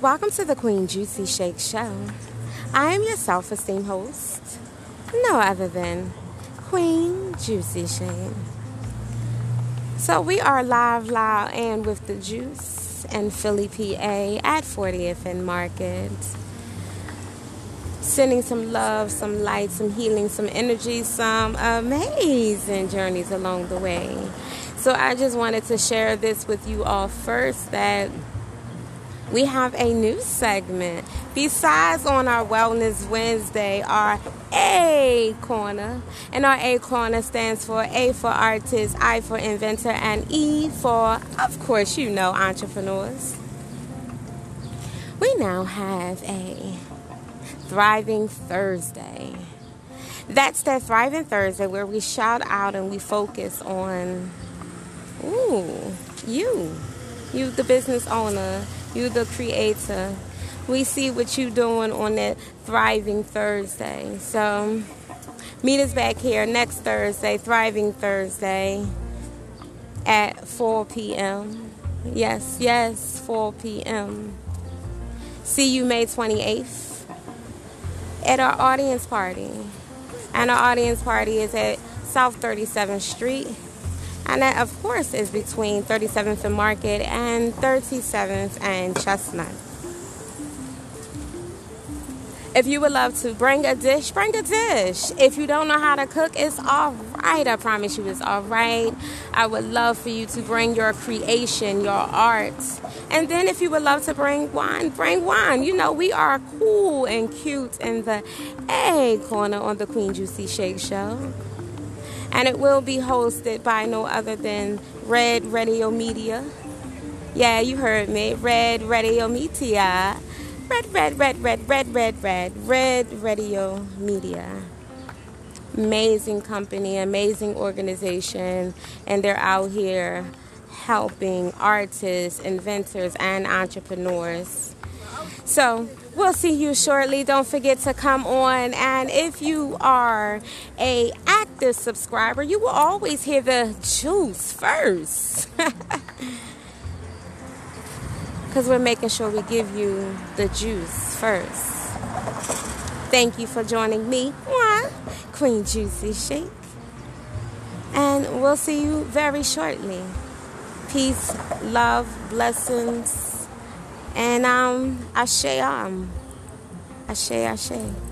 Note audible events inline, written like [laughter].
Welcome to the Queen Juicy Shake Show. I am your self esteem host, no other than Queen Juicy Shake. So, we are live, loud, and with the juice in Philly, PA at 40th and Market. Sending some love, some light, some healing, some energy, some amazing journeys along the way. So, I just wanted to share this with you all first that we have a new segment. Besides on our Wellness Wednesday, our A Corner. And our A Corner stands for A for artist, I for inventor, and E for, of course, you know, entrepreneurs. We now have a Thriving Thursday. That's that Thriving Thursday where we shout out and we focus on, ooh, you, you, the business owner you the creator. We see what you doing on that Thriving Thursday. So meet us back here next Thursday, Thriving Thursday at 4 p.m. Yes, yes, 4 p.m. See you May 28th at our audience party. And our audience party is at South 37th Street. And that, of course, is between 37th and Market and 37th and Chestnut. If you would love to bring a dish, bring a dish. If you don't know how to cook, it's all right. I promise you, it's all right. I would love for you to bring your creation, your art. And then if you would love to bring wine, bring wine. You know, we are cool and cute in the A corner on the Queen Juicy Shake Show and it will be hosted by no other than Red Radio Media. Yeah, you heard me. Red Radio Media. Red, red, red, red, red, red, red, red Radio Media. Amazing company, amazing organization, and they're out here helping artists, inventors, and entrepreneurs. So, we'll see you shortly. Don't forget to come on. And if you are a active subscriber, you will always hear the juice first. [laughs] Because we're making sure we give you the juice first. Thank you for joining me, Queen Juicy Shake. And we'll see you very shortly. Peace, love, blessings and um, Ashe Am. Ashe, Ashe.